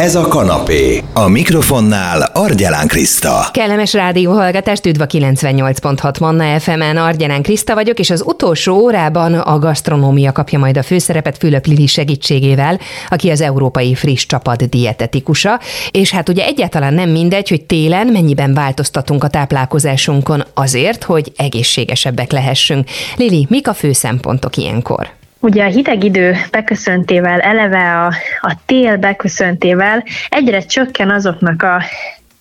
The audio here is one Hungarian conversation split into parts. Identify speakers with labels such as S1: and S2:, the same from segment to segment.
S1: Ez a kanapé. A mikrofonnál Argyelán Kriszta.
S2: Kellemes rádióhallgatást, üdv a 98.6 Manna FM-en, Argyelán Kriszta vagyok, és az utolsó órában a gasztronómia kapja majd a főszerepet Fülöp Lili segítségével, aki az Európai Friss Csapat dietetikusa, és hát ugye egyáltalán nem mindegy, hogy télen mennyiben változtatunk a táplálkozásunkon azért, hogy egészségesebbek lehessünk. Lili, mik a fő szempontok ilyenkor?
S3: Ugye a hideg idő beköszöntével, eleve a, a tél beköszöntével egyre csökken azoknak a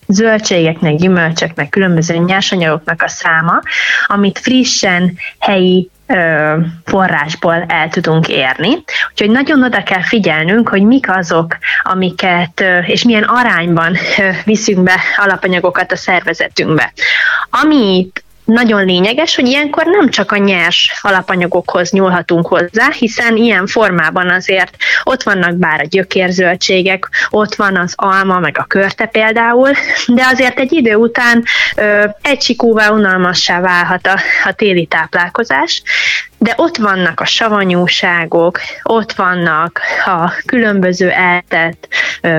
S3: zöldségeknek, gyümölcsöknek, különböző nyersanyagoknak a száma, amit frissen, helyi forrásból el tudunk érni. Úgyhogy nagyon oda kell figyelnünk, hogy mik azok, amiket és milyen arányban viszünk be alapanyagokat a szervezetünkbe. Amit nagyon lényeges, hogy ilyenkor nem csak a nyers alapanyagokhoz nyúlhatunk hozzá, hiszen ilyen formában azért ott vannak bár a gyökérzöldségek, ott van az alma, meg a körte például, de azért egy idő után ö, egy sikúvá unalmassá válhat a, a téli táplálkozás, de ott vannak a savanyúságok, ott vannak a különböző eltett,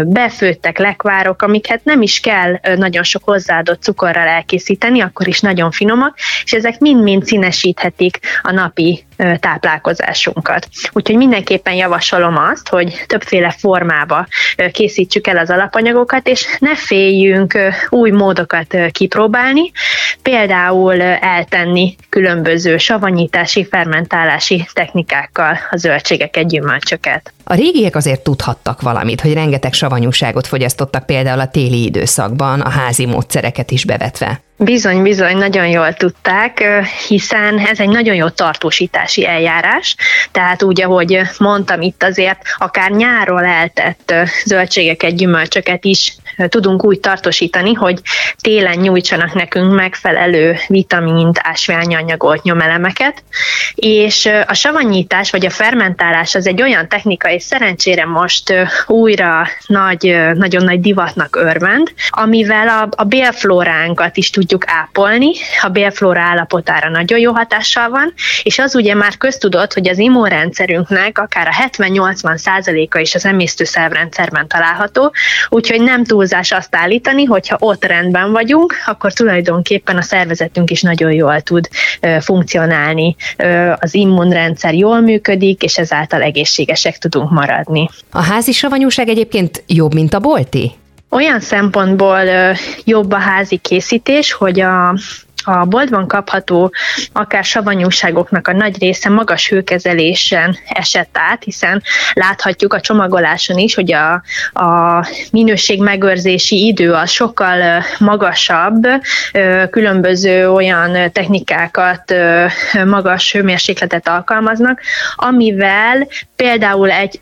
S3: befőttek lekvárok, amiket nem is kell nagyon sok hozzáadott cukorral elkészíteni, akkor is nagyon finomak, és ezek mind-mind színesíthetik a napi táplálkozásunkat. Úgyhogy mindenképpen javasolom azt, hogy többféle formába készítsük el az alapanyagokat, és ne féljünk új módokat kipróbálni, például eltenni különböző savanyítási, fermentálási technikákkal a zöldségeket, gyümölcsöket.
S2: A régiek azért tudhattak valamit, hogy rengeteg savanyúságot fogyasztottak például a téli időszakban, a házi módszereket is bevetve.
S3: Bizony, bizony, nagyon jól tudták, hiszen ez egy nagyon jó tartósítási eljárás, tehát úgy, ahogy mondtam itt azért, akár nyáról eltett zöldségeket, gyümölcsöket is tudunk úgy tartósítani, hogy télen nyújtsanak nekünk megfelelő vitamint, ásványanyagot, nyomelemeket, és a savanyítás vagy a fermentálás az egy olyan technika, és szerencsére most újra nagy, nagyon nagy divatnak örvend, amivel a, a bélflóránkat is tudjuk ápolni, a bélflóra állapotára nagyon jó hatással van, és az ugye már köztudott, hogy az immunrendszerünknek akár a 70-80 százaléka is az emésztőszervrendszerben található, úgyhogy nem túlzás azt állítani, hogyha ott rendben vagyunk, akkor tulajdonképpen a szervezetünk is nagyon jól tud funkcionálni, az immunrendszer jól működik, és ezáltal egészségesek tudunk maradni.
S2: A házi savanyúság egyébként jobb, mint a bolti?
S3: Olyan szempontból jobb a házi készítés, hogy a a boltban kapható akár savanyúságoknak a nagy része magas hőkezelésen esett át, hiszen láthatjuk a csomagoláson is, hogy a, a minőség megőrzési idő az sokkal magasabb, különböző olyan technikákat, magas hőmérsékletet alkalmaznak, amivel például egy,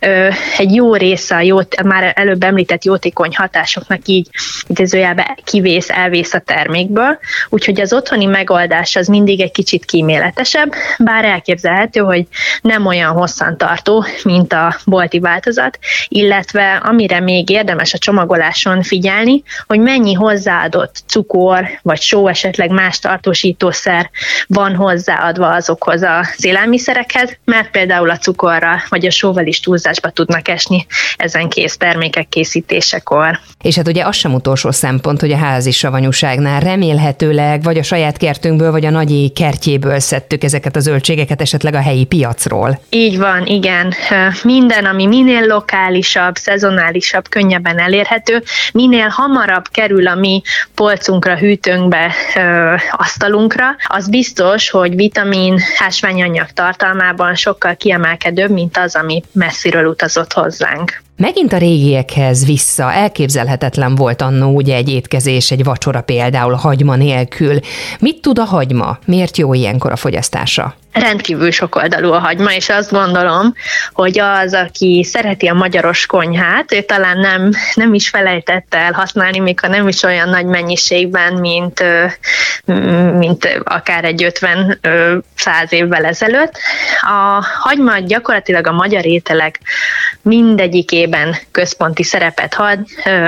S3: egy jó része a jót, már előbb említett jótékony hatásoknak így idézőjelben kivész, elvész a termékből, úgyhogy az otthoni megoldás az mindig egy kicsit kíméletesebb, bár elképzelhető, hogy nem olyan hosszan tartó, mint a bolti változat, illetve amire még érdemes a csomagoláson figyelni, hogy mennyi hozzáadott cukor vagy só, esetleg más tartósítószer van hozzáadva azokhoz az élelmiszerekhez, mert például a cukorra vagy a sóval is túlzásba tudnak esni ezen kész termékek készítésekor.
S2: És hát ugye az sem utolsó szempont, hogy a házi savanyúságnál remélhetőleg vagy a saját kertünkből, vagy a nagyi kertjéből szedtük ezeket a zöldségeket esetleg a helyi piacról.
S3: Így van, igen. Minden, ami minél lokálisabb, szezonálisabb, könnyebben elérhető, minél hamarabb kerül a mi polcunkra, hűtőnkbe, asztalunkra, az biztos, hogy vitamin, ásványanyag tartalmában sokkal kiemelkedőbb, mint az, ami messziről utazott hozzánk.
S2: Megint a régiekhez vissza, elképzelhetetlen volt annó ugye egy étkezés, egy vacsora például hagyma nélkül. Mit tud a hagyma? Miért jó ilyenkor a fogyasztása?
S3: rendkívül sokoldalú a hagyma, és azt gondolom, hogy az, aki szereti a magyaros konyhát, ő talán nem, nem is felejtette el használni, még ha nem is olyan nagy mennyiségben, mint, mint akár egy 50-100 évvel ezelőtt. A hagyma gyakorlatilag a magyar ételek mindegyikében központi szerepet had,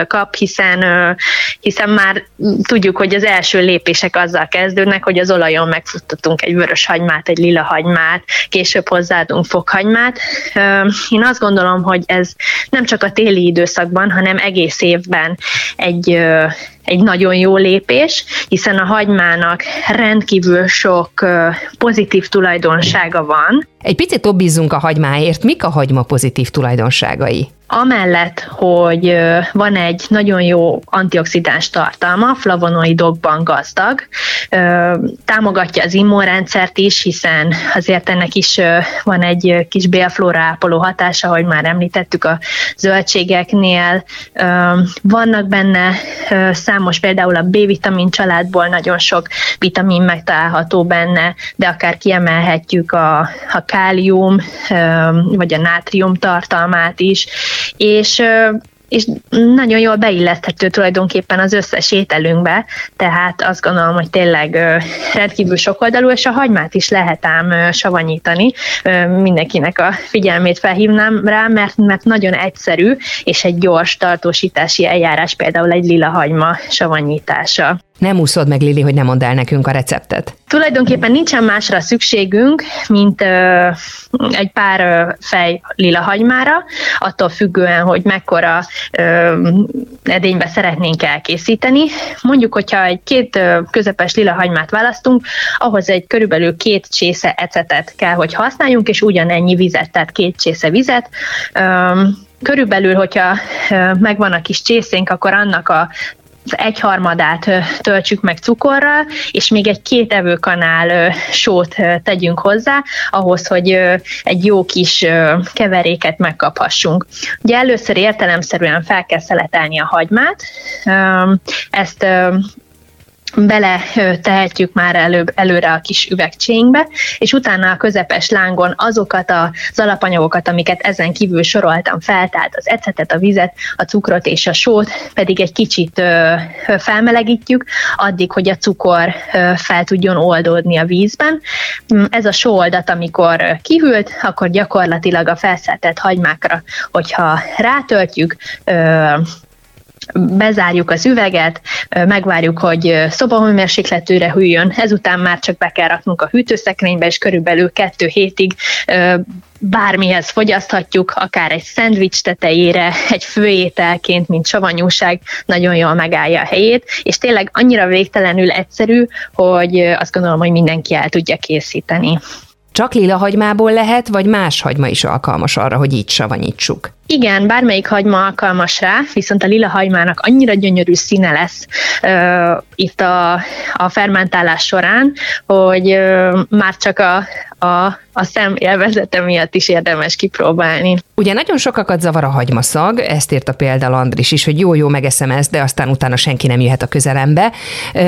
S3: kap, hiszen, hiszen már tudjuk, hogy az első lépések azzal kezdődnek, hogy az olajon megfuttatunk egy vörös hagymát, egy lila hagymát, később hozzáadunk fokhagymát. Én azt gondolom, hogy ez nem csak a téli időszakban, hanem egész évben egy egy nagyon jó lépés, hiszen a hagymának rendkívül sok pozitív tulajdonsága van.
S2: Egy picit obbízzunk a hagymáért. Mik a hagyma pozitív tulajdonságai?
S3: Amellett, hogy van egy nagyon jó antioxidáns tartalma, flavonoidokban gazdag, támogatja az immunrendszert is, hiszen azért ennek is van egy kis bélflóra ápoló hatása, ahogy már említettük a zöldségeknél. Vannak benne számos, például a B-vitamin családból nagyon sok vitamin megtalálható benne, de akár kiemelhetjük a, a kálium vagy a nátrium tartalmát is, és és nagyon jól beilleszthető tulajdonképpen az összes ételünkbe, tehát azt gondolom, hogy tényleg rendkívül sokoldalú, és a hagymát is lehet ám savanyítani. Mindenkinek a figyelmét felhívnám rá, mert, mert nagyon egyszerű, és egy gyors tartósítási eljárás, például egy lila hagyma savanyítása.
S2: Nem úszod meg, Lili, hogy nem mondd el nekünk a receptet.
S3: Tulajdonképpen nincsen másra szükségünk, mint ö, egy pár ö, fej lila hagymára, attól függően, hogy mekkora ö, edénybe szeretnénk elkészíteni. Mondjuk, hogyha egy két ö, közepes lila hagymát választunk, ahhoz egy körülbelül két csésze ecetet kell, hogy használjunk, és ugyanennyi vizet, tehát két csésze vizet. Ö, Körülbelül, hogyha megvan a kis csészénk, akkor annak a egyharmadát töltsük meg cukorral, és még egy két evőkanál sót tegyünk hozzá, ahhoz, hogy egy jó kis keveréket megkaphassunk. Ugye először értelemszerűen fel kell szeletelni a hagymát, ezt bele tehetjük már előbb, előre a kis üvegcsénkbe, és utána a közepes lángon azokat az alapanyagokat, amiket ezen kívül soroltam fel, tehát az ecetet, a vizet, a cukrot és a sót pedig egy kicsit felmelegítjük, addig, hogy a cukor fel tudjon oldódni a vízben. Mm, ez a sóoldat, amikor kihűlt, akkor gyakorlatilag a felszeltett hagymákra, hogyha rátöltjük, bezárjuk az üveget, megvárjuk, hogy szobahőmérsékletűre hűljön, ezután már csak be kell raknunk a hűtőszekrénybe, és körülbelül kettő hétig bármihez fogyaszthatjuk, akár egy szendvics tetejére, egy főételként, mint savanyúság, nagyon jól megállja a helyét, és tényleg annyira végtelenül egyszerű, hogy azt gondolom, hogy mindenki el tudja készíteni.
S2: Csak lila hagymából lehet, vagy más hagyma is alkalmas arra, hogy így savanyítsuk?
S3: Igen, bármelyik hagyma alkalmas rá, viszont a lila hagymának annyira gyönyörű színe lesz uh, itt a, a fermentálás során, hogy uh, már csak a, a, a szem élvezete miatt is érdemes kipróbálni.
S2: Ugye nagyon sokakat zavar a hagymaszag, ezt írta például Andris is, hogy jó-jó megeszem ezt, de aztán utána senki nem jöhet a közelembe.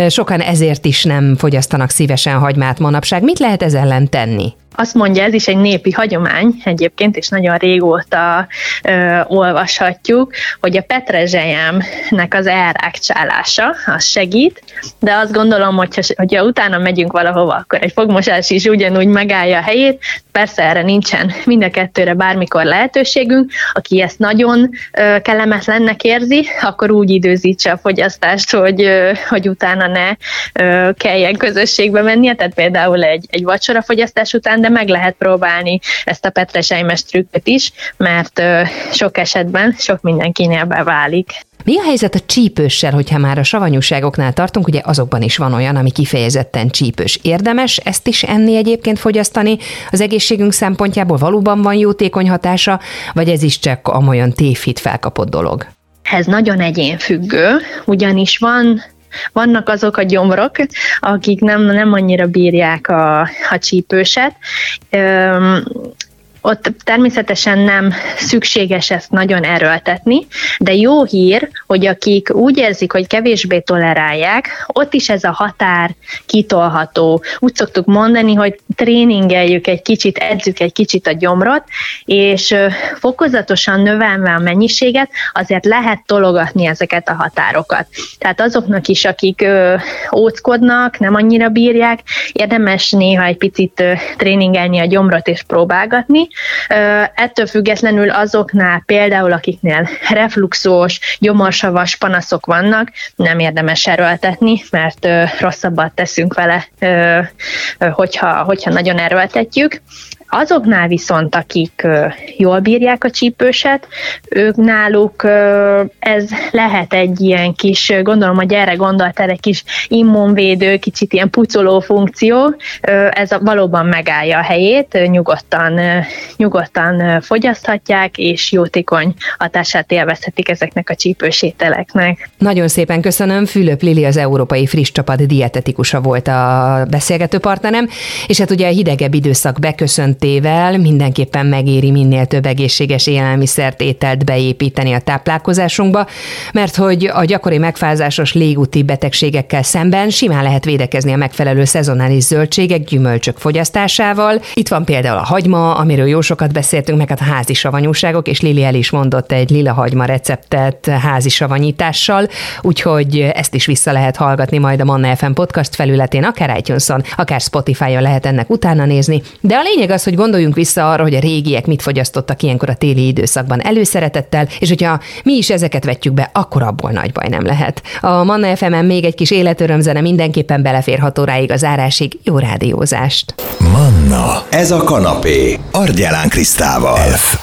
S2: Sokan ezért is nem fogyasztanak szívesen hagymát manapság. Mit lehet ez ellen tenni?
S3: Azt mondja, ez is egy népi hagyomány egyébként, és nagyon régóta ö, olvashatjuk, hogy a petrezselyemnek az elrákcsálása, az segít, de azt gondolom, hogyha, hogyha utána megyünk valahova, akkor egy fogmosás is ugyanúgy megállja a helyét, persze erre nincsen mind a kettőre bármikor lehetőségünk, aki ezt nagyon ö, kellemetlennek érzi, akkor úgy időzítse a fogyasztást, hogy, ö, hogy utána ne ö, kelljen közösségbe mennie, tehát például egy, egy vacsora fogyasztás után, de meg lehet próbálni ezt a petrezselymes trükköt is, mert sok esetben sok mindenkinél beválik.
S2: Mi a helyzet a csípőssel, hogyha már a savanyúságoknál tartunk, ugye azokban is van olyan, ami kifejezetten csípős. Érdemes ezt is enni egyébként fogyasztani? Az egészségünk szempontjából valóban van jótékony hatása, vagy ez is csak amolyan tévhit felkapott dolog?
S3: Ez nagyon egyénfüggő, ugyanis van vannak azok a gyomrok, akik nem, nem annyira bírják a, a csípőset. Ott természetesen nem szükséges ezt nagyon erőltetni, de jó hír, hogy akik úgy érzik, hogy kevésbé tolerálják, ott is ez a határ kitolható. Úgy szoktuk mondani, hogy tréningeljük egy kicsit, edzük egy kicsit a gyomrot, és fokozatosan növelve a mennyiséget, azért lehet tologatni ezeket a határokat. Tehát azoknak is, akik óckodnak, nem annyira bírják, érdemes néha egy picit tréningelni a gyomrot és próbálgatni, Ettől függetlenül azoknál például, akiknél refluxos, gyomorsavas panaszok vannak, nem érdemes erőltetni, mert rosszabbat teszünk vele, hogyha, hogyha nagyon erőltetjük. Azoknál viszont, akik jól bírják a csípőset, ők náluk ez lehet egy ilyen kis, gondolom, hogy erre gondolt, egy kis immunvédő, kicsit ilyen pucoló funkció, ez valóban megállja a helyét, nyugodtan, nyugodtan fogyaszthatják, és jótékony hatását élvezhetik ezeknek a csípős ételeknek.
S2: Nagyon szépen köszönöm, Fülöp Lili az Európai Friss Csapat dietetikusa volt a beszélgető partnerem, és hát ugye a hidegebb időszak beköszönt tével mindenképpen megéri minél több egészséges élelmiszert, ételt beépíteni a táplálkozásunkba, mert hogy a gyakori megfázásos légúti betegségekkel szemben simán lehet védekezni a megfelelő szezonális zöldségek, gyümölcsök fogyasztásával. Itt van például a hagyma, amiről jó sokat beszéltünk, meg hát a házi savanyúságok, és Lili el is mondott egy lila hagyma receptet házi savanyítással, úgyhogy ezt is vissza lehet hallgatni majd a Manna FM podcast felületén, akár itunes akár Spotify-on lehet ennek utána nézni. De a lényeg az, hogy gondoljunk vissza arra, hogy a régiek mit fogyasztottak ilyenkor a téli időszakban előszeretettel, és hogyha mi is ezeket vetjük be, akkor abból nagy baj nem lehet. A Manna fm még egy kis életörömzene mindenképpen belefér hat óráig az árásig. Jó rádiózást!
S1: Manna, ez a kanapé, Argyelán Krisztával. F